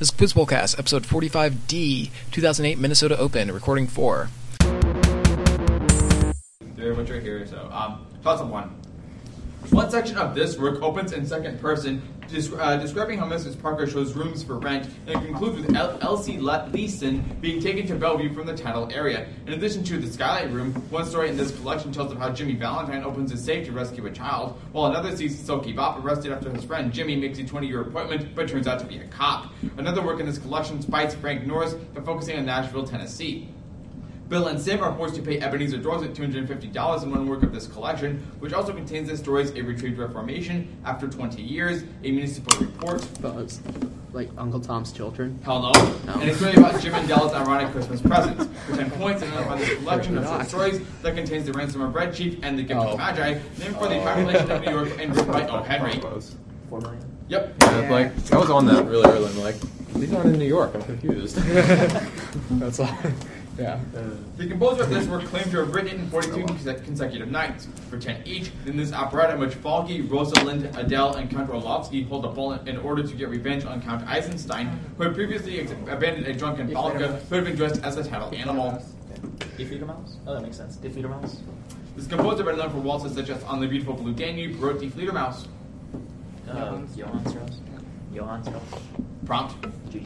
This is Quiz episode 45D, 2008 Minnesota Open, recording 4. Very much right here. So, um, thoughts on one. One section of this work opens in second person, uh, describing how Mrs. Parker shows rooms for rent, and concludes with El- Elsie Leeson being taken to Bellevue from the title area. In addition to the Skylight Room, one story in this collection tells of how Jimmy Valentine opens his safe to rescue a child, while another sees Silky Bob arrested after his friend Jimmy makes a 20-year appointment, but turns out to be a cop. Another work in this collection spites Frank Norris by focusing on Nashville, Tennessee. Bill and Sam are forced to pay Ebenezer Dorset $250 in one work of this collection, which also contains the stories A Retrieved Reformation, After 20 Years, A Municipal Report. But it's like Uncle Tom's Children. Hell no. No. And it's really about Jim and Dell's ironic Christmas presents. For 10 points, and on this collection of short stories that contains The Ransom of Red Chief and The Gift Oh. of Magi, named for the population of New York and written by O. Henry. Close. Four million. Yep. Yeah, Like I was on that really early. I'm like, these aren't in New York. I'm confused. That's all. Yeah. The composer of this work claimed to have written it in 42 consecutive nights, for 10 each. In this operetta, in which Falke, Rosalind, Adele, and Count Orlovsky hold a ball in order to get revenge on Count Eisenstein, who had previously ex- abandoned a drunken Falke who had been dressed as a title animal. Defeater Mouse? Oh, that makes sense. Defeater Mouse? This composer, better known for waltzes such as On the Beautiful Blue Danube, wrote Die Fledermaus. Uh, Johann Strauss? Johann Strauss? Prompt. G.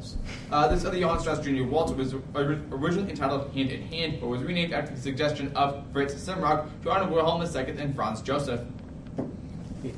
Yes. Uh, this other Johann Strauss Jr. waltz was originally entitled Hand in Hand, but was renamed after the suggestion of Fritz Simrock to honor Wilhelm II and Franz Joseph. Okay.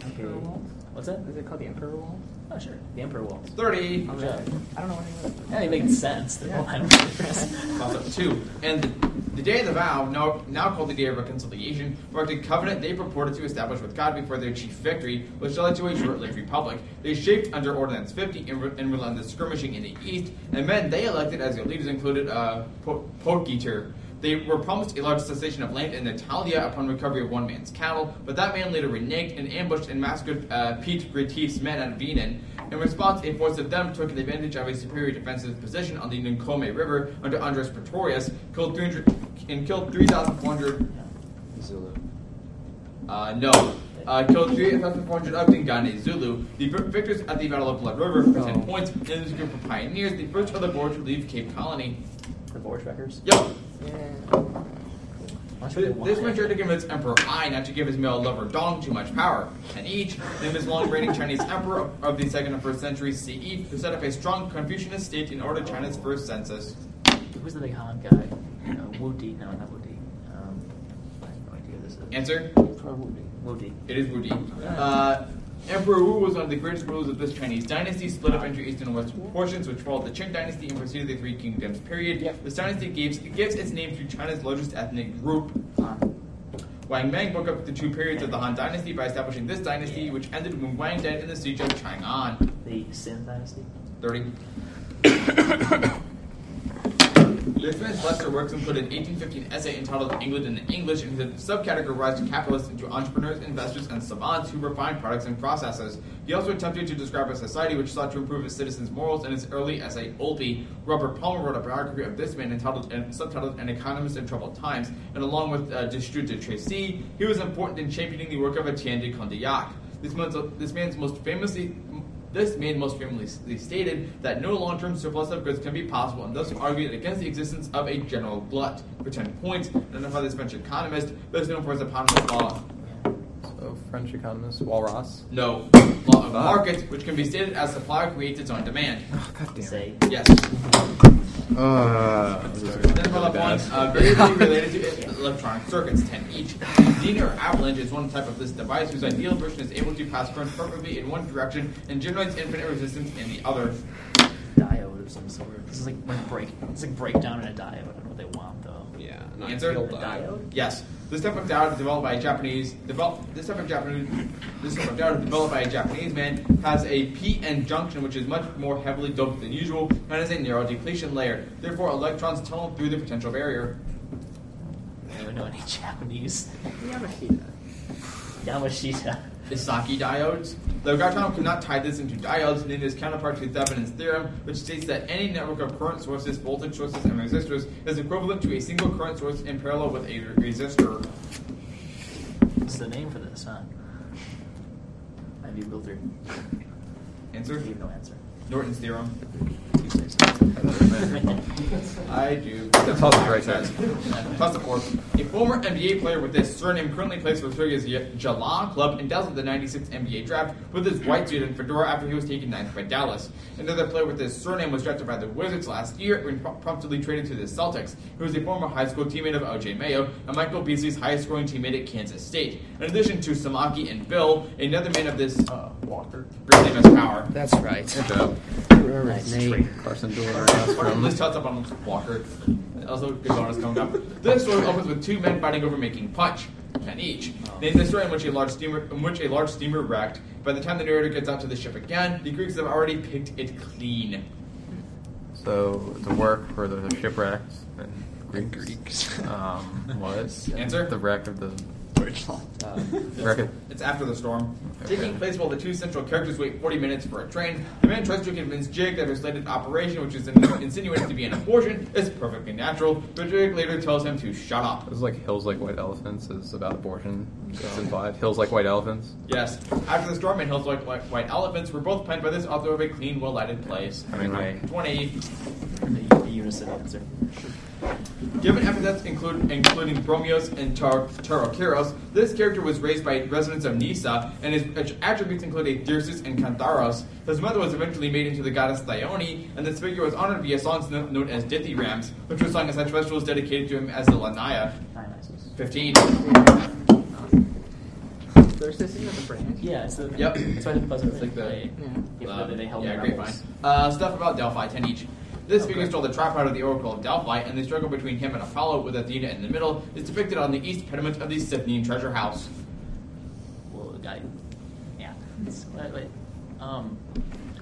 What's that? Is it called the Emperor Wall? Oh, sure. The Emperor Waltz. 30. Good job. I don't know what anything. Yeah, it makes sense. The whole line was Also, two. And the, the day of the vow, now, now called the day of reconciliation, marked a covenant they purported to establish with God before their chief victory, which led to a short-lived republic. They shaped under Ordinance 50 and, re- and relentless skirmishing in the east, and men they elected as their leaders included uh, Po- Potgieter. They were promised a large cessation of land in Natalia upon recovery of one man's cattle, but that man later reneged and ambushed and massacred uh, Piet Retief's men at Weenen. In response, a force of them took advantage of a superior defensive position on the Nkome River under Andries Pretorius, killed 300 and killed 3,400. Zulu. Uh, no. Uh, killed 3,400 of Dingane Zulu. The vi- victors at the Battle of Blood River for 10 points, and this group of pioneers, the first of the board to leave Cape Colony. The Voortrekkers? Yep. Why should they This want this tried to convince Emperor Ai not to give his male lover Dong too much power, and each, named as long reigning Chinese emperor of the second and first century CE, who set up a strong Confucianist state in order China's first census. Who's the big Han guy? Uh, Wu Di. No, not Wu Di. Um, I have no idea who this is. Answer: Wu Di. It is Wu Di. Uh, Emperor Wu was one of the greatest rulers of this Chinese dynasty, split up into eastern and western portions, which followed the Qing dynasty and preceded the Three Kingdoms period. This dynasty gives, gives its name to China's largest ethnic group, Han. Wang Mang broke up the two periods of the Han Dynasty by establishing this dynasty, which ended when Wang died in the siege of Chang'an. The Xin Dynasty? 30. This man's lesser works include an 1815 essay entitled England in the English, and subcategorized capitalists into entrepreneurs, investors, and savants who refine products and processes. He also attempted to describe a society which sought to improve its citizens' morals in his early essay, Olbie. Robert Palmer wrote a biography of this man entitled and subtitled An Economist in Troubled Times, and along with uh, de Tracy, he was important in championing the work of Etienne de Condillac. This man's, this man's most famously this man most famously stated that no long-term surplus of goods can be possible, and thus argued against the existence of a general glut. For 10 points, identify this French economist, best known for his eponymous law. So French economist Walras. No. Law of markets, which can be stated as supply creates its own demand. God damn. Say. Yes. Uh, Then law of one, uh, very very related to electronic circuits, 10 each. Dean or avalanche is one type of this device whose ideal version is able to pass current perfectly in one direction and generates infinite resistance in the other. Diode of some sort. This is like, like break. It's like breakdown in a diode. I don't know what they want though. yeah. Not Answer? field A diode? Yes, this type of diode developed by a Japanese develop this type of Japanese this type of diode developed by a Japanese man has a p-n junction which is much more heavily doped than usual and has a narrow depletion layer. Therefore, electrons tunnel through the potential barrier. I don't know any Japanese. Yamashita. Yamashita. Esaki diodes. Logratron could not tie this into diodes, and it is counterpart to Thevenin's theorem, which states that any network of current sources, voltage sources, and resistors is equivalent to a single current source in parallel with a resistor. What's the name for this, huh? Builder. Answer? Give no answer. Norton's theorem. You say so. I do. That's all the right says. Plus the fourth. A former NBA player with this surname currently plays for Australia's Jala club and dazzled the 96 NBA draft with his white suit and fedora after he was taken ninth by Dallas. Another player with this surname was drafted by the Wizards last year and promptly traded to the Celtics. He was a former high school teammate of O.J. Mayo and Michael Beasley's highest scoring teammate at Kansas State. In addition to Samaki and Bill, another man of this uh, Walker, real name is Power. That's right. Good job. Nice. Nate. Carson Dweller. From Liz touched up on Walker. Also, good bonus coming up. This story opens with two men fighting over making punch, ten each. Then the story in which a large steamer, in which a large steamer wrecked. By the time the narrator gets out to the ship again, the Greeks have already picked it clean. So the work for the shipwrecked and Greeks, Greeks. um, was Answer? the wreck of the Uh, wreck It's after the storm. Okay. Taking place while the two central characters wait 40 minutes for a train, the man tries to convince Jake that her slated operation, which is insinuated to be an abortion, is perfectly natural, but Jake later tells him to shut up. It was like Hills Like White Elephants is about abortion. It's implied. Hills Like White Elephants. Yes, After the Storm and Hills Like White, White Elephants were both penned by this author of a clean, well lighted place. I mean, like, 20. The unison answer. Given epithets include, including Bromios and Tar- Tarokiros, this character was raised by residents of Nysa, and his attributes include a thyrsus and Kantharos. His mother was eventually made into the goddess Thyone, and this figure was honored via songs known as Dithyrambs, which were sung as such festivals dedicated to him as the Lenaia. Dionysus. 15. There's this in the branch. Yeah, it's the, Yep. That's why the buzzer It's like the- Yeah. yeah, Uh, they, they held yeah, great rebels. fine. Uh, stuff about Delphi, 10 each. This Okay. figure stole the tripod of the Oracle of Delphi, and the struggle between him and Apollo with Athena in the middle is depicted on the east pediment of the Siphnian treasure house. Well, the guy. Yeah. It's- Wait, wait. Um,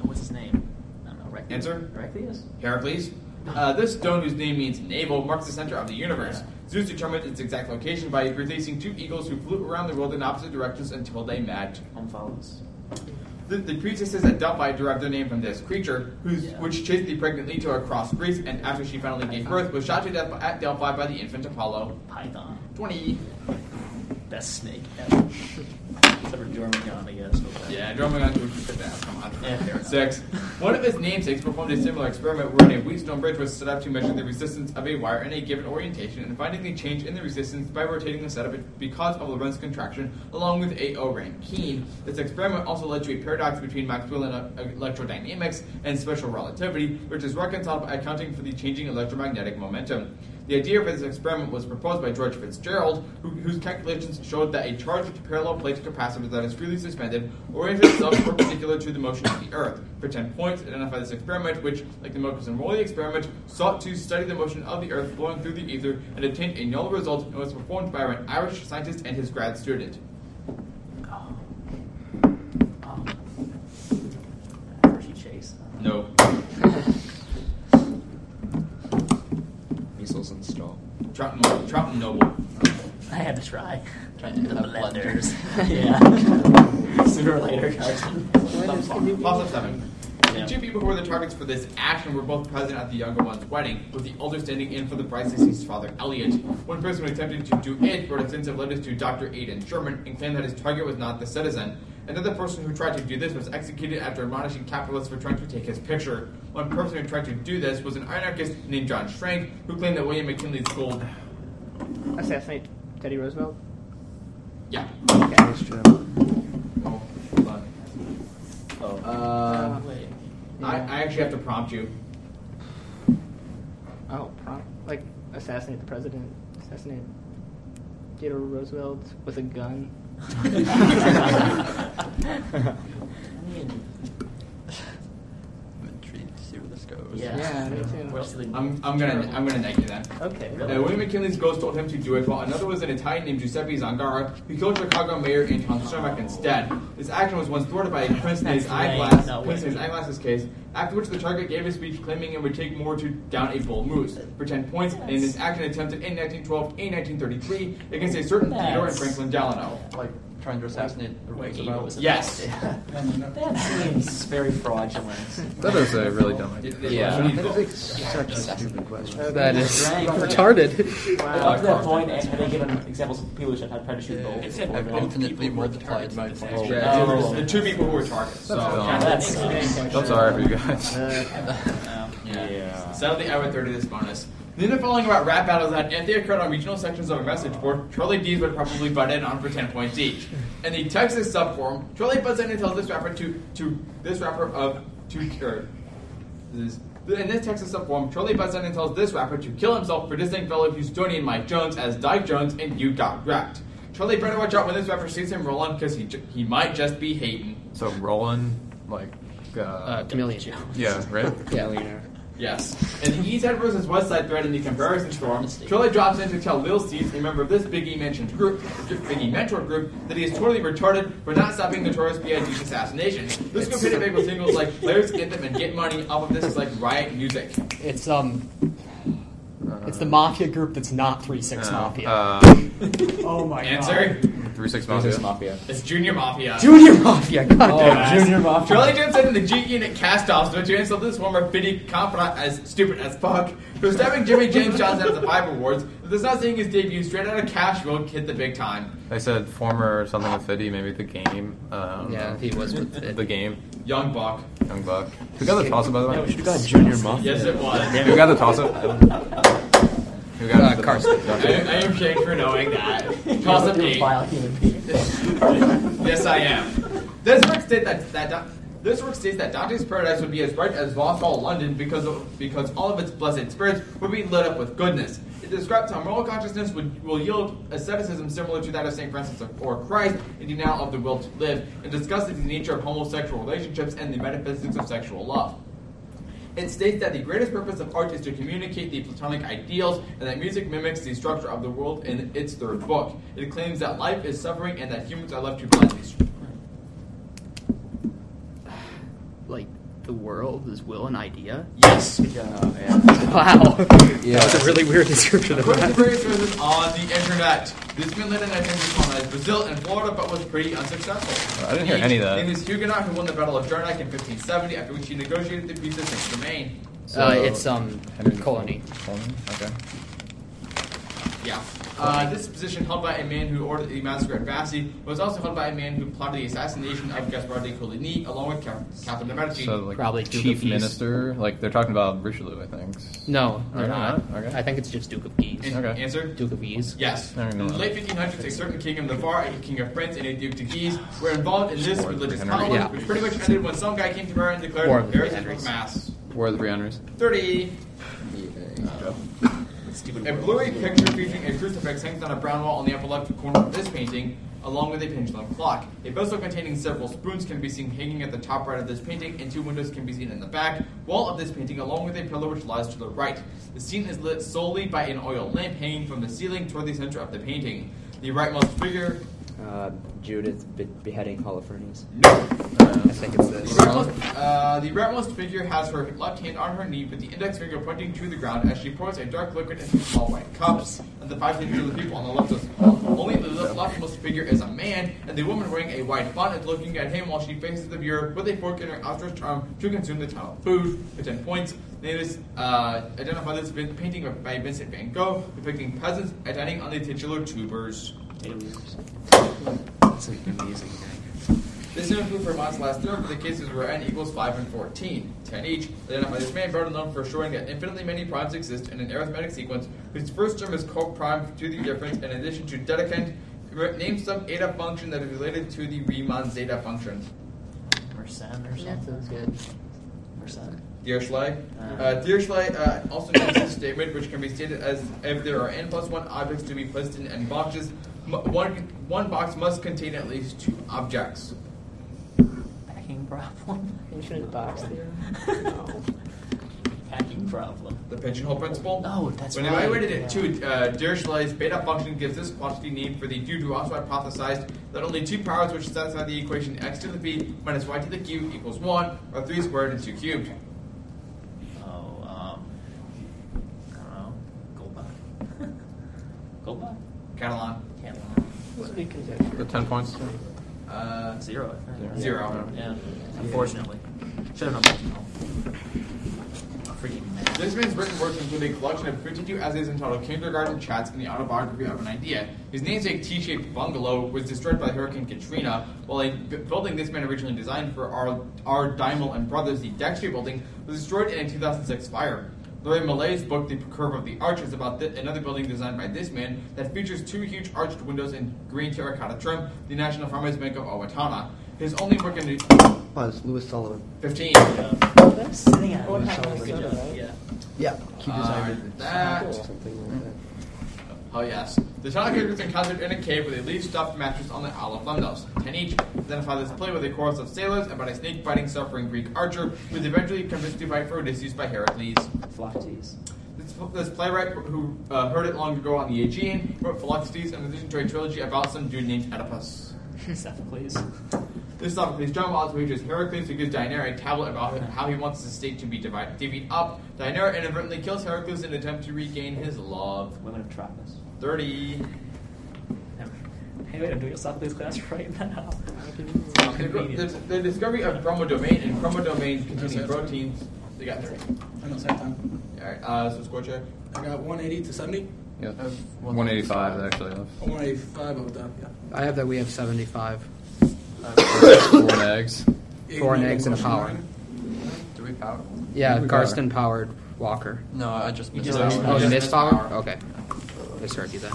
what's his name? I don't know. Rectheus? Answer? Rectheus? Heracles. Uh, this stone, whose name means navel, marks the center of the universe. Zeus determined its exact location by releasing two eagles who flew around the world in opposite directions until they met. Omphalos. The, the priestesses at Delphi derived their name from this creature, Yeah. which chased the pregnant Leto across Greece, and after she finally gave birth, was shot to death at Delphi by the infant Apollo. Python. 20. Best snake ever. Except for I guess. but- Yeah, drumming on which is that. Come on. Yeah. Six. One of his namesakes performed a similar experiment wherein a Wheatstone bridge was set up to measure the resistance of a wire in a given orientation and finding the change in the resistance by rotating the setup because of Lorentz contraction along with A. O. Rankine. This experiment also led to a paradox between Maxwellian uh, electrodynamics and special relativity, which is reconciled by accounting for the changing electromagnetic momentum. The idea for this experiment was proposed by George Fitzgerald, who, whose calculations showed that a charged parallel plate capacitor that is freely suspended orients itself perpendicular to the motion of the Earth. For 10 points, identify this experiment, which, like the Moses and Morley experiment, sought to study the motion of the Earth flowing through the ether and obtained a null result and was performed by an Irish scientist and his grad student. Oh. Oh. Hershey Chase. No. Measles and stall. Trouton, Trouton Noble. I had to try. Trying to the have blenders. blenders. yeah. Sooner or later, Carson. Blenders Plus up seven. Yeah. The two people who were the targets for this action were both present at the younger one's wedding, with the older standing in for the bride's deceased father, Elliot. One person who attempted to do it wrote extensive letters to Dr. Aidan Sherman and claimed that his target was not the citizen. Another person who tried to do this was executed after admonishing capitalists for trying to take his picture. One person who tried to do this was an anarchist named John Schrank, who claimed that William McKinley's gold. Assassinate Teddy Roosevelt. Yeah. Okay. Oh, hold on. Oh. Uh, Wait. I, I actually have to prompt you. Oh, prompt like assassinate the president. Assassinate Theodore Roosevelt with a gun. ハハハハ。Goes. yeah. Yeah, me too. We're I'm, I'm gonna I'm gonna neg you then. Okay. Uh, William McKinley's ghost told him to do it, while another was an Italian named Giuseppe Zangara, who killed Chicago Mayor Anton Cermak instead. This action was once thwarted by a Prince in his That's eyeglass, No Prince in his eyeglasses case, after which the target gave a speech claiming it would take more to down a bull moose for 10 points in this action attempted in 1912 and 1933 against a certain Theodore and Franklin Delano. Like trying to assassinate Wait, Roosevelt? was it? Yes. That seems very fraudulent. That is a really dumb idea. Yeah. That is such a stupid question. That is Right. retarded. Up to that point, have they given examples of people who should have tried to shoot both? It's infinitely multiplied by four. Yeah, Oh. the two people who were targets. So, That's Yeah, that's I'm sorry for you guys. yeah. Sadly, I would throw to this bonus. Then the following about rap battles that if they occurred on regional sections of a message board, Charlie D's would probably butt in on for 10 points each. In the Texas subforum, Charlie butts in and tells this rapper to, to this rapper of to or, this, in this Texas subforum, Charlie butts in and tells this rapper to kill himself for dissing fellow Houstonian Mike Jones as Dyke Jones and you got wrecked. Charlie better watch out when this rapper sees him rolling because he, he might just be hating. So Roland, like, uh, Uh, Chameleon. yeah, right? Yeah, Leonard. Yes. And the East Side versus West Side thread in the comparison storm, Charlie drops in to tell Lil' Cease, a member of this Biggie mentioned group, Biggie mentor group, that he is totally retarded for not stopping Notorious B.I.G.'s assassination. This group hit it big with singles like "Player's Anthem" and "Get Money" off of this is like riot music. It's um, it's the mafia group that's not Three Six Mafia. Uh, oh my god. Answer: Three Six Mafia. Mafia. It's Junior Mafia. Junior Mafia. God Oh, damn it. Junior Mafia. Charlie jumps into the G Unit cast-offs, which insult this former Fiddy confidant as stupid as fuck for stabbing Jimmy James Johnson at the Vibe Awards. But that's not seeing his debut straight out of Cashville hit the big time. They said former something with Fiddy, maybe the game. Um, Yeah, he was with it. the game. Young Buck. Young Buck. Who got the toss up by the way? Yeah, we should have got Junior Mafia. Yes, it was. Who got the toss up? Who got Uh, the Carson. I, I am ashamed for knowing that. Toss up a eight. vile human being. Yes, I am. This work states that, that Da- this work states that Dante's Paradise would be as bright as Vauxhall London because of, because all of its blessed spirits would be lit up with goodness. It describes how moral consciousness would, will yield asceticism similar to that of St. Francis of- or Christ in denial of the will to live, and discusses the nature of homosexual relationships and the metaphysics of sexual love. It states that the greatest purpose of art is to communicate the Platonic ideals, and that music mimics the structure of the world in its third book. It claims that life is suffering and that humans are left to blindly. Like the world is will an idea. Yes. Wow. Yeah. That was a really weird description of According to that. various sources on the internet, this been led in an attempt to colonize Brazil and Florida, but was pretty unsuccessful. I didn't hear any of that. Name is Huguenot, who won the Battle of Jarnac in 1570, after which he negotiated the peace of Saint Germain. Uh, it's um, Henry colony. Colony? Okay. Yeah. Uh, this position held by a man who ordered the massacre at Vassy was also held by a man who plotted the assassination of Gaspard de Coligny along with Ca- Catherine de Medici. So like Probably Duke chief of Guise. minister, like they're talking about Richelieu, I think. No, they're not. not? Okay. I think it's just Duke of Guise. An- Okay. Answer? Duke of Guise. Yes. In the late 1500s, a certain king of Navarre, a king of France, and a duke de Guise were involved in this War religious conflict, Yeah. which pretty much ended when some guy came to power and declared War of the there is Three a mass. War of the Three Henrys. 30. Stupid A blurry picture featuring a crucifix hangs on a brown wall on the upper left corner of this painting, along with a pendulum clock. A vessel containing several spoons can be seen hanging at the top right of this painting, and two windows can be seen in the back wall of this painting, along with a pillar which lies to the right. The scene is lit solely by an oil lamp hanging from the ceiling toward the center of the painting. The rightmost figure. Uh, Judith be- beheading Holofernes. No. I think it's The this. rightmost, uh, the rightmost figure has her left hand on her knee with the index finger pointing to the ground as she pours a dark liquid into small white cups. And the five fingers of the people on the left is only the le- leftmost figure is a man, and the woman wearing a white bonnet is looking at him while she faces the viewer with a fork in her outstretched arm to consume the town food. For ten points, name is uh, identify this painting by Vincent Van Gogh depicting peasants dining on the titular tubers. That's an amazing thing. This is food for Fermat's last third, but the cases were n equals 5 and 14. 10 each. Identify this man better known for showing that infinitely many primes exist in an arithmetic sequence whose first term is co-prime to the difference in addition to dedicant. Re- Name some eta function that is related to the Riemann zeta function. Mersenne or Yeah, something. sounds good. Mersenne. Dirichlet. Uh. Uh, Dirichlet uh, also knows a statement, which can be stated as if there are n plus 1 objects to be placed in n boxes, m- one, one box must contain at least two objects. Packing problem. Infinite box theorem? No. Packing problem. The pigeonhole principle? Oh, that's when right, evaluated yeah. it too, uh, Dirichlet's beta function gives this quantity named for the dude who also hypothesized that only two powers which satisfy the equation x to the v minus y to the q equals 1 are 3 squared and 2 cubed. Oh, um, I don't know. Goldbach. Goldbach. Catalan. Catalan. Supposed to be conjecture. The ten points. Uh, Zero, I think. Zero. Yeah, unfortunately. Should have known. Oh. Freaking man. This man's written works include a collection of 52 essays entitled Kindergarten Chats and the Autobiography of an Idea. His namesake T-shaped bungalow was destroyed by Hurricane Katrina, while a b- building this man originally designed for R. R. Daimel and Brothers, the Dexter building, was destroyed in a 2006 fire. Larry Millett's book, The Curve of the Arch, is about thi- another building designed by this man that features two huge arched windows in green terracotta trim, the National Farmers Bank of Owatonna. His only work in the Was Louis Sullivan. 15. Sitting at What it. happened Good job. that? Yeah. Yeah, he Uh, designed that. it. Something like that. Oh yes. The child characters encountered in a cave with a leaf stuffed mattress on the Isle of Lemnos. Ten each. Identify this play with a chorus of sailors about a snake biting suffering Greek archer who is eventually convinced to fight for Odysseus by Heracles. Philoctetes. This, this playwright who uh, heard it long ago on the Aegean wrote Philoctetes in addition to a trilogy about some dude named Oedipus. Sophocles. This Sophocles drama also features Heracles who gives Deianira a tablet about how he wants his state to be divided, divvied up. Deianira inadvertently kills Heracles in an attempt to regain his love. Women of Trachis. 30. Hey, wait, I'm doing a Sophocles class right now. The, the, the discovery of chromodomain and chromodomain containing proteins. They got 30. I know, same time. Alright, uh, so score check. I got 180 to 70. Yeah. One eighty five actually. Or 185 of them, yeah. I have that we have 75. Four eggs. Four Eight, eggs and a power. nine. Do we power? Yeah, We got Carson powered Walker. No, I just You missed just that missed Oh, one. you missed missed power? power. Okay. Misheard you then.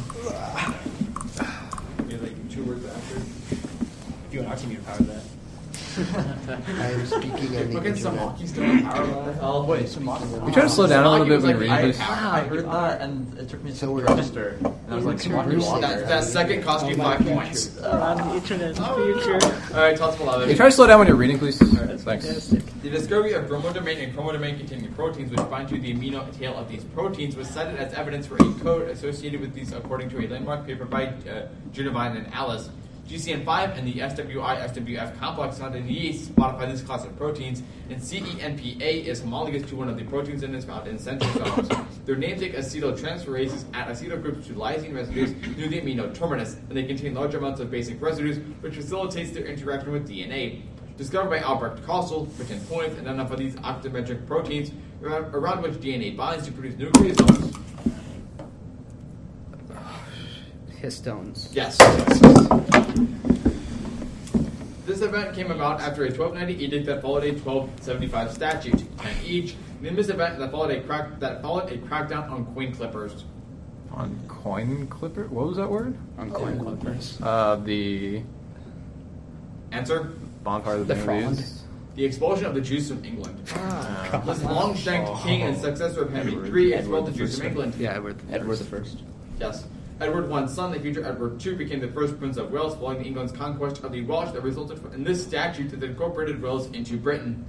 You're like two words after. If you and our team, you'd power that. I am speaking on the Look at internet. some hockey still in power. What the? Wait, so Maki- You try to slow down a little bit when you I, read this. I heard that and it took me to So the we're- register. And I was like, Two Maki Bruce Walker. That, that second cost you five points. Around the internet in the future. Alright, toss 11. You try to slow down when you're reading, please. Thanks. Fantastic. The discovery of chromodomain and chromodomain containing proteins, which bind to the amino tail of these proteins, was cited as evidence for a code associated with these, according to a landmark paper by uh, Jenuwein and Allis. GCN5 and the SWI SNF complex found in yeast modify this class of proteins, and CENPA is homologous to one of the proteins and is found in centrosomes. Their namesake acetyltransferases add acetyl groups to lysine residues near the amino terminus, and they contain large amounts of basic residues, which facilitates their interaction with DNA discovered by Albrecht Kossel for 10 points, and identify these octametric proteins around, around which DNA binds to produce nucleosomes. Histones. Yes. This event came about after a 1290 edict that followed a 1275 statute, 10 each. And in this event that followed a crack that followed a crackdown on coin clippers. On coin clipper? What was that word? On coin clippers. Uh, the Answer: bonfire of the, The Benedictines. the expulsion of the Jews from England. Ah. This long-shanked king and successor of Henry III expelled the Jews from England. Yeah, Edward. Edward the First. Yes. Edward I's son, the future Edward II, became the first Prince of Wales following England's conquest of the Welsh that resulted in this statute that incorporated Wales into Britain.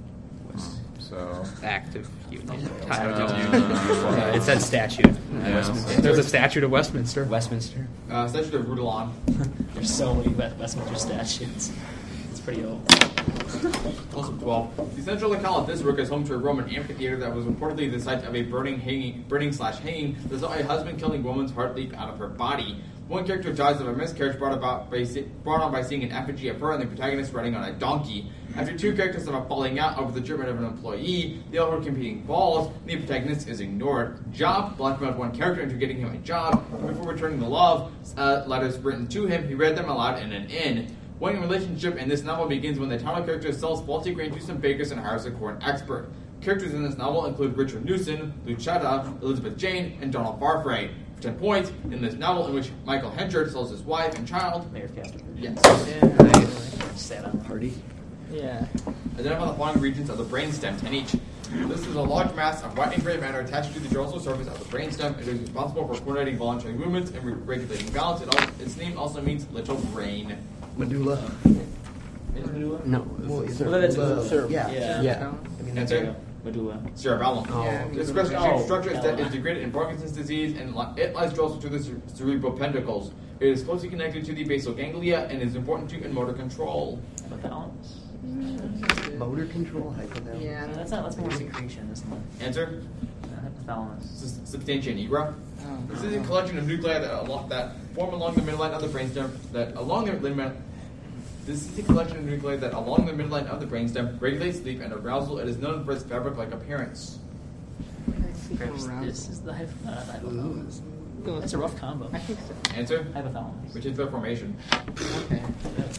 So. Active union. Uh, Uh, it said statute. Yeah. There's a statute of Westminster. Westminster. Uh, statute of Rutland. There's so many West- Westminster statutes. It's pretty old. Also 12. The central locale of this work is home to a Roman amphitheater that was reportedly the site of a burning hanging, burning slash hanging that saw a husband killing woman's heart leap out of her body. One character dies of a miscarriage brought about by brought on by seeing an effigy of her and the protagonist riding on a donkey. After two characters have a falling out over the treatment of an employee, they all are competing balls, and the protagonist is ignored. Jopp blackmailed one character into getting him a job, and before returning the love uh, letters written to him, he read them aloud in an inn. One relationship in this novel begins when the title character sells faulty grain to some bakers and hires a corn expert. Characters in this novel include Richard Newson, Lucetta, Elizabeth Jane, and Donald Farfrae. For 10 points, in this novel in which Michael Henchard sells his wife and child. Mayor of Castor. Yes. Sat on Party. Yeah. Identify the following regions of the brainstem, 10 each. This is a large mass of white and gray matter attached to the dorsal surface of the brainstem. It is responsible for coordinating voluntary movements and re- regulating balance. It also, its name also means little brain. Medulla. Is Medulla? No. Well, is there Well, that's medulla? a- Yeah. Yeah. Yeah. I mean, That's that's it. it. Medulla. Cerebellum. Oh. This question Oh, structure is, that is degraded in Parkinson's disease and li- it lies dorsal to the cer- cerebral peduncles. It is closely connected to the basal ganglia and is important to in motor control. Hypothalamus. Motor control, hypothalamus. Yeah. That's not. That's more secretion, isn't it? Answer? Uh, Thalamus. Sus- Substantia nigra. Oh, This is a collection of nuclei that, along, that form along the midline of the brainstem. That along the midline. This is a collection of nuclei that, along the midline of the brainstem, regulates sleep and arousal. It is known for its fabric-like appearance. Perhaps this is the hyp- uh, the hypothalamus. That's a rough combo. I think so. Answer: Hypothalamus. Reticular formation. Okay.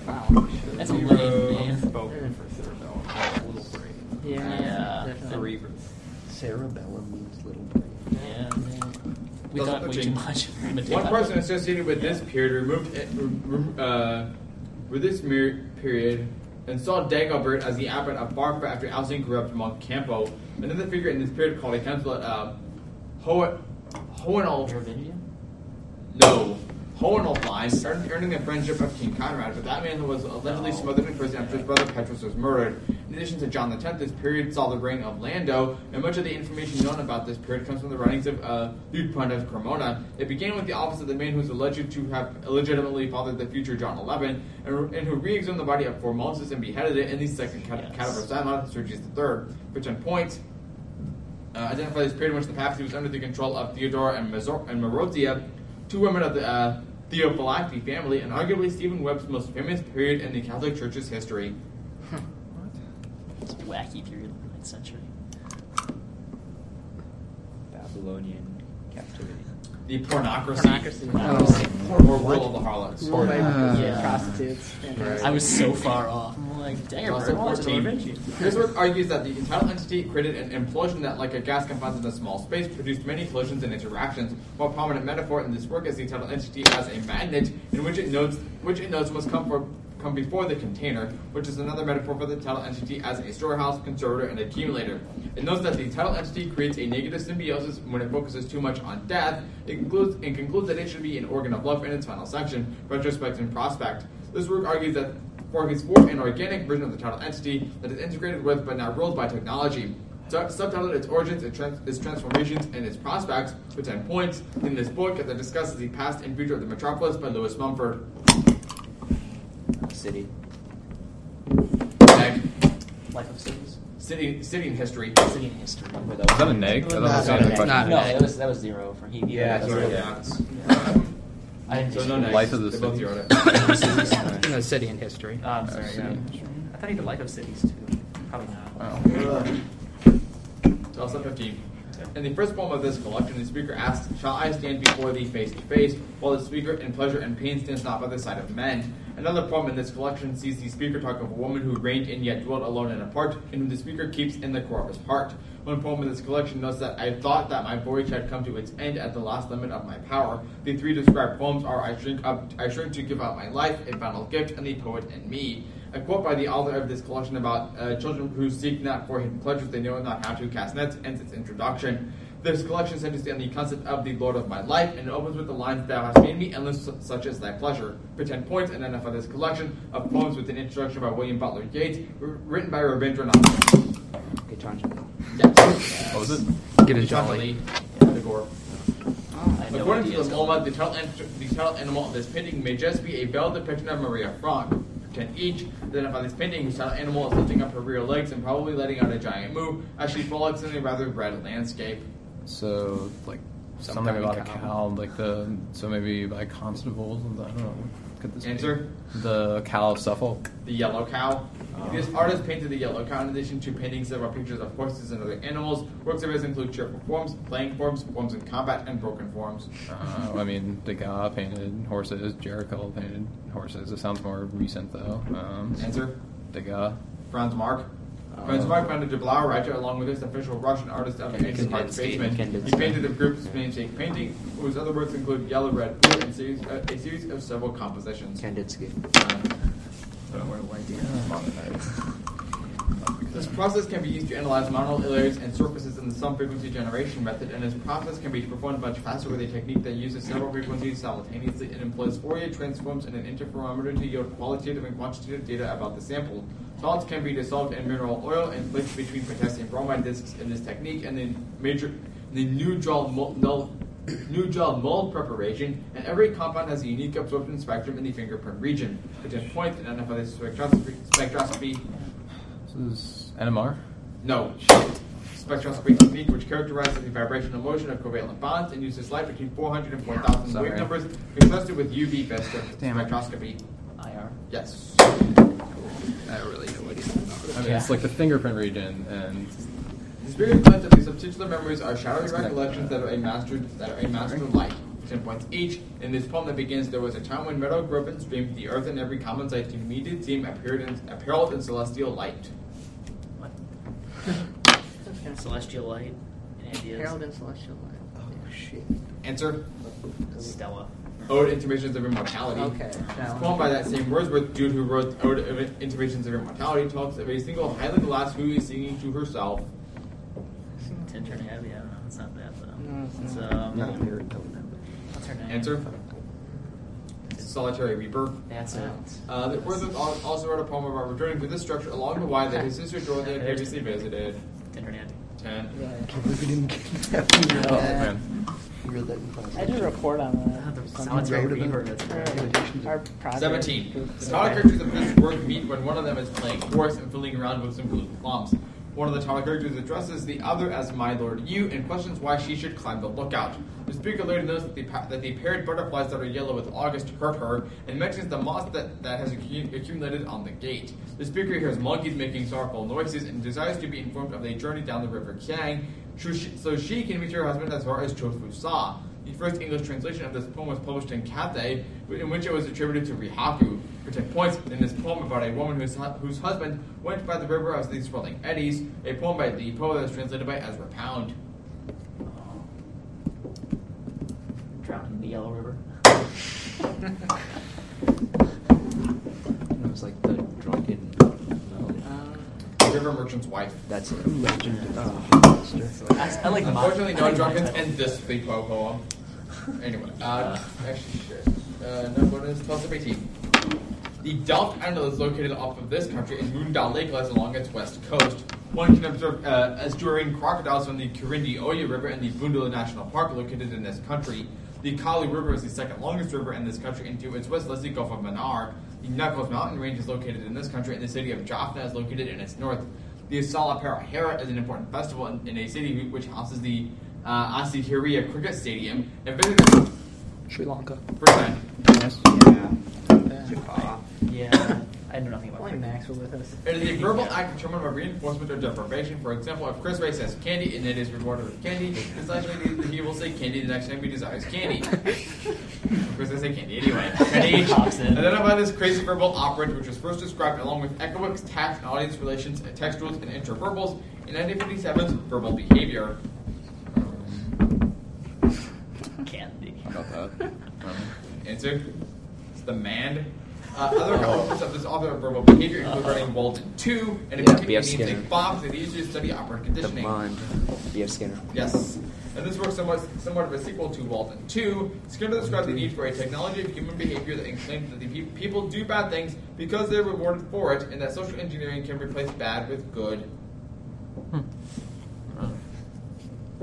Wow. That's a Zero. lame name. Spoken for cerebellum. Little brain. Yeah. Yeah. definitely. Cerebrum. Cerebellum means little brain. Yeah. We Doesn't thought way too much. One person associated with this period removed re- uh, with this period installed Dagobert as the abbot of Farfa after ousting corrupt monk Campo. Another figure in this period called a council at uh, Ho-. No. Hohenaltheim, earn- earning the friendship of King Conrad, but that man was allegedly smothered in prison after his brother Petrus was murdered. In addition to John X, this period saw the reign of Lando, and much of the information known about this period comes from the writings of uh, Liutprand of Cremona. It began with the office of the man who is alleged to have illegitimately fathered the future John XI, and, and who re-exhumed the body of Formosus and beheaded it in the second cat- Yes. cadaver synod, Sergius III, which on point uh, identify this period in which the papacy was under the control of Theodora and, Mazor- and Marozia, two women of the uh, Theophylacti family, and arguably Stephen Webb's most famous period in the Catholic Church's history. It's a wacky period of the ninth century. Babylonian captivity. The pornocracy, Pornocracy. Oh. oh. or rule of the harlots. Ruled by uh. Yeah. prostitutes. Fantastic. I was so far off. I'm like, dang, Also we're 14. This work argues that the entitled entity created an implosion that, like a gas confined in a small space, produced many collisions and interactions. More prominent metaphor in this work is the entitled entity as a magnet, in which it notes which it notes must come for come before the container, which is another metaphor for the title entity as a storehouse, conservator, and accumulator. It notes that the title entity creates a negative symbiosis when it focuses too much on death. It concludes and concludes that it should be an organ of love in its final section, retrospect and prospect. This work argues that argues for an organic version of the title entity that is integrated with but not ruled by technology. Su- Subtitled Its Origins, its, its Transformations, and Its Prospects, with 10 points. In this book, that discusses the past and future of the metropolis by Lewis Mumford. City. Neg. Life of cities. City, city and history. City and history. Was that a neg? I thought that was Not a neg. question. No, that was that was zero for he. Yeah, that's zero, right. yeah. I didn't So no it. negs. Life of the They city. zeroed it. In city and history. Oh, I'm sorry. Yeah. I thought he did life of cities too. Probably not. Oh. So also 15. In the first poem of this collection, the speaker asks, Shall I stand before thee face to face, while the speaker in pleasure and pain stands not by the side of men? Another poem in this collection sees the speaker talk of a woman who reigned and yet dwelt alone and apart, and whom the speaker keeps in the core of his heart. One poem in this collection notes that I thought that my voyage had come to its end at the last limit of my power. The three described poems are I shrink up I shrink to give out my life, a final gift, and the poet and me. A quote by the author of this collection about uh, children who seek not for hidden pleasures they know not how to cast nets ends its introduction. This collection centers on the concept of the Lord of my life and it opens with the lines, Thou hast made me endless such as thy pleasure. For 10 points, and then identify this collection of poems with an introduction by William Butler Yeats, r- written by Rabindranath. Gitanjali. Yes. Oh, what was it? Get a Gitanjali jolly. Tagore. I had no According to idea the MoMA, the title, ent- the title animal of this painting may just be a veiled depiction of Maria Franck. For 10 each, then identify this painting whose title animal is lifting up her rear legs and probably letting out a giant moo as she frolics in a rather red landscape. So, like, Some something about a cow. cow, like the, so maybe by constables, I don't know. Could this be? Answer? The cow of Suffolk. The yellow cow. This artist painted the yellow cow in addition to painting several pictures of horses and other animals. Works of his include cheerful forms, playing forms, forms in combat, and broken forms. Uh, I mean, Degas painted horses, Géricault painted horses. It sounds more recent, though. Um, Answer? Degas. Franz Marc. Founded the Blaue Reiter along with his official Russian artist of art Kandinsky. basement. He painted the group's namesake painting, whose other works include Yellow, Red, Blue, and series, uh, a series of several compositions. Kandinsky. This process can be used to analyze monoclonal layers and surfaces in the sum frequency generation method, and this process can be performed much faster with a technique that uses several frequencies simultaneously and employs Fourier transforms and an interferometer to yield qualitative and quantitative data about the sample. Salts can be dissolved in mineral oil and placed between potassium bromide discs in this technique, and the major the mold, null, Nujol mull preparation, and every compound has a unique absorption spectrum in the fingerprint region. For 10 points, and the spectroscopy, spectroscopy This is NMR. no. spectroscopy technique, which characterizes the vibrational motion of covalent bonds and uses light between 400 and 4,000 Sorry. wave numbers, being tested with UV vector Damn it. spectroscopy. IR. Yes. I don't really know what he's talking about. I mean, it's like the fingerprint region, and The spirit points of these subtitular memories are shadowy recollections that are a master that are a master of light. Ten points each. In this poem that begins, there was a time when meadow, grove, and stream, the earth and every common sight to me did seem appeared in, apparelled in celestial light. What? Celestial light. Any ideas? Harold and Celestial Light. Oh shit. Answer: Stella. Ode Intimations of Immortality. Okay. This Now, poem by that same Wordsworth dude who wrote Ode of Intimations of Immortality talks of a single Highland lass who is singing to herself. Tintern Abbey. I don't know. It's not that though. No, it's It's not. um. Not here, don't know. What's her name? Answer: Solitary Reaper. That's it. Uh, the Wordsworth al- also wrote a poem about returning to this structure along the Wye that his sister Dorothy had previously visited. Tintern Abbey. Ten. yeah. Can't believe we didn't get that. oh Yeah. man, You read that in class. I did a report on that. the Something. Solitary wrote about Reaper. it. That's Our, our project. Seventeen. group- The title characters of this work meet when one of them is playing horse and fooling around with some blue plums. One of the title characters addresses the other as "My Lord You" and questions why she should climb the lookout. The speaker later notes that the, that the paired butterflies that are yellow with August hurt her and mentions the moss that, that has accumulated on the gate. The speaker hears monkeys making sorrowful noises and desires to be informed of a journey down the river Kiang so she, so she can meet her husband as far as Chofu Sa. The first English translation of this poem was published in Cathay, in which it was attributed to Rihaku. For 10 points, in this poem about a woman whose, whose husband went by the river as these swirling eddies, a poem by the poet that was translated by Ezra Pound. Drowned in the Yellow River. It was like the drunken. No, Um, River Merchant's Wife. that's it. Legend. Monster. I, I like Unfortunately, mod- no I like the drunkens in this big po- poem. Anyway, uh, actually, sure. Uh, no bonus, plus up 18. The Delft Island is located off of this country, and Moondal Lake lies along its west coast. One can observe uh, estuarine crocodiles from the Kirindi Oya River and the Bundala National Park located in this country. The Kali River is the second longest river in this country, and to its west lies the Gulf of Mannar. The Knuckles Mountain Range is located in this country, and the city of Jaffna is located in its north. The Esala Perahera is an important festival in, in a city which houses the uh, Asgiriya Cricket Stadium. And visitors Sri Lanka. first time. yes. yeah. Yeah. I know nothing about Only. Max were with us. It is a verbal act determined by reinforcement or deprivation. For example, if Chris Ray says candy and it is rewarded with candy, it's likely that he will say candy the next time he desires candy. of course, I say candy anyway. Candy. Pops in. And then about this crazy verbal operant, which was first described along with echoics, tact, and audience relations, and textuals, and interverbals in 1957's verbal behavior. Candy. How about that? Um, Answer. It's the man. Uh, other elements of this author of verbal behavior include writing Walden 2, and it Yeah, means B.F. a Skinner. box that is used to study operant The conditioning. mind. B.F. Skinner. Yes. And this works somewhat, somewhat of a sequel to Walden 2. Skinner described the need for a technology of human behavior that claimed that the pe- people do bad things because they're rewarded for it, and that social engineering can replace bad with good. Hmm.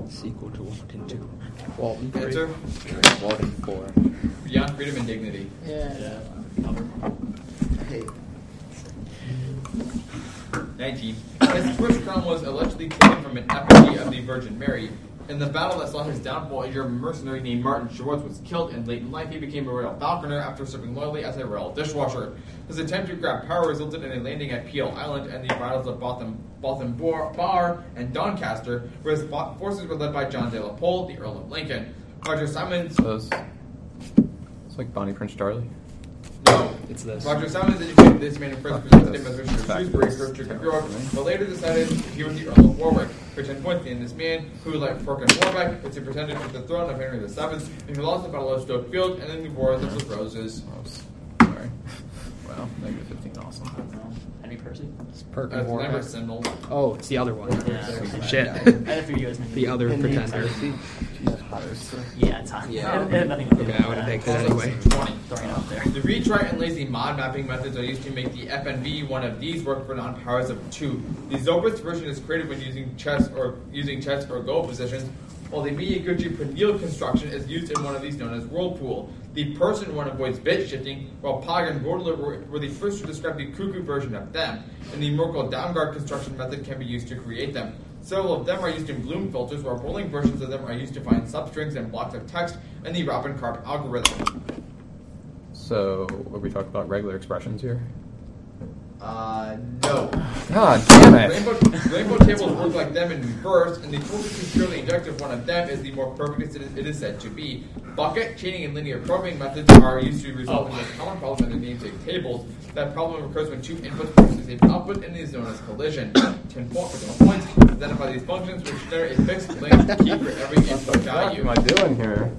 Sequel to Walden 2. Walden. three. Answer? Walden 4. Beyond freedom and dignity. Yeah. Hey. 19. His first crown was allegedly taken from an effigy of the Virgin Mary. In the battle that saw his downfall, a German mercenary named Martin Schwartz was killed, and late in life he became a royal falconer after serving loyally as a royal dishwasher. His attempt to grab power resulted in a landing at Piel Island and the battles of Botham, Botham Bar Bar and Doncaster, where his forces were led by John de la Pole, the Earl of Lincoln. Roger Simons. so it's, like Bonnie Prince Charlie. No. It's this. Roger Simons educated this man and first presented him as Richard of. Shrewsbury, Duke of York, but later decided he was the Earl of Warwick. For 10 points, and this man, who, like Perkin Warbeck, was a pretender to the throne of Henry VII, and who lost the Battle of Stoke Field and then the Wars of the Roses. Oh, Oops. Sorry. Wow, negative 15, awesome. I. Henry Percy? It's That's Perkin never Warbeck. symbol. Oh, it's the other one. Yeah. Shit. I had a few years. the other pretender. Yeah, it's hot. Yeah. It had nothing to do Okay, with I would've that. picked it anyway. 20. Throwing it out there. The retry and lazy mod mapping methods are used to make the FNV one of these work for non-powers of two. The Zobrist version is created when using chess or using chess or go positions, while the Miyaguchi Preneel construction is used in one of these known as Whirlpool. The Pearson one avoids bit shifting, while Pagh and Rodler were, were the first to describe the cuckoo version of them, and the Merkle Damgård construction method can be used to create them. Several of them are used in Bloom filters, while rolling versions of them are used to find substrings and blocks of text in the Rabin Karp algorithm. So, we talking about regular expressions here? Uh, no. God damn it! Rainbow, rainbow tables work like them in reverse, and the closest to purely injective one of them is the more perfect it is, it is said to be. Bucket, chaining, and linear programming methods are used to resolve the most common problem in the namesake tables. That problem occurs when two inputs produce the same output and is known as collision. Ten point ten points. Identify these functions which share a fixed length key for every input What value. am I doing here?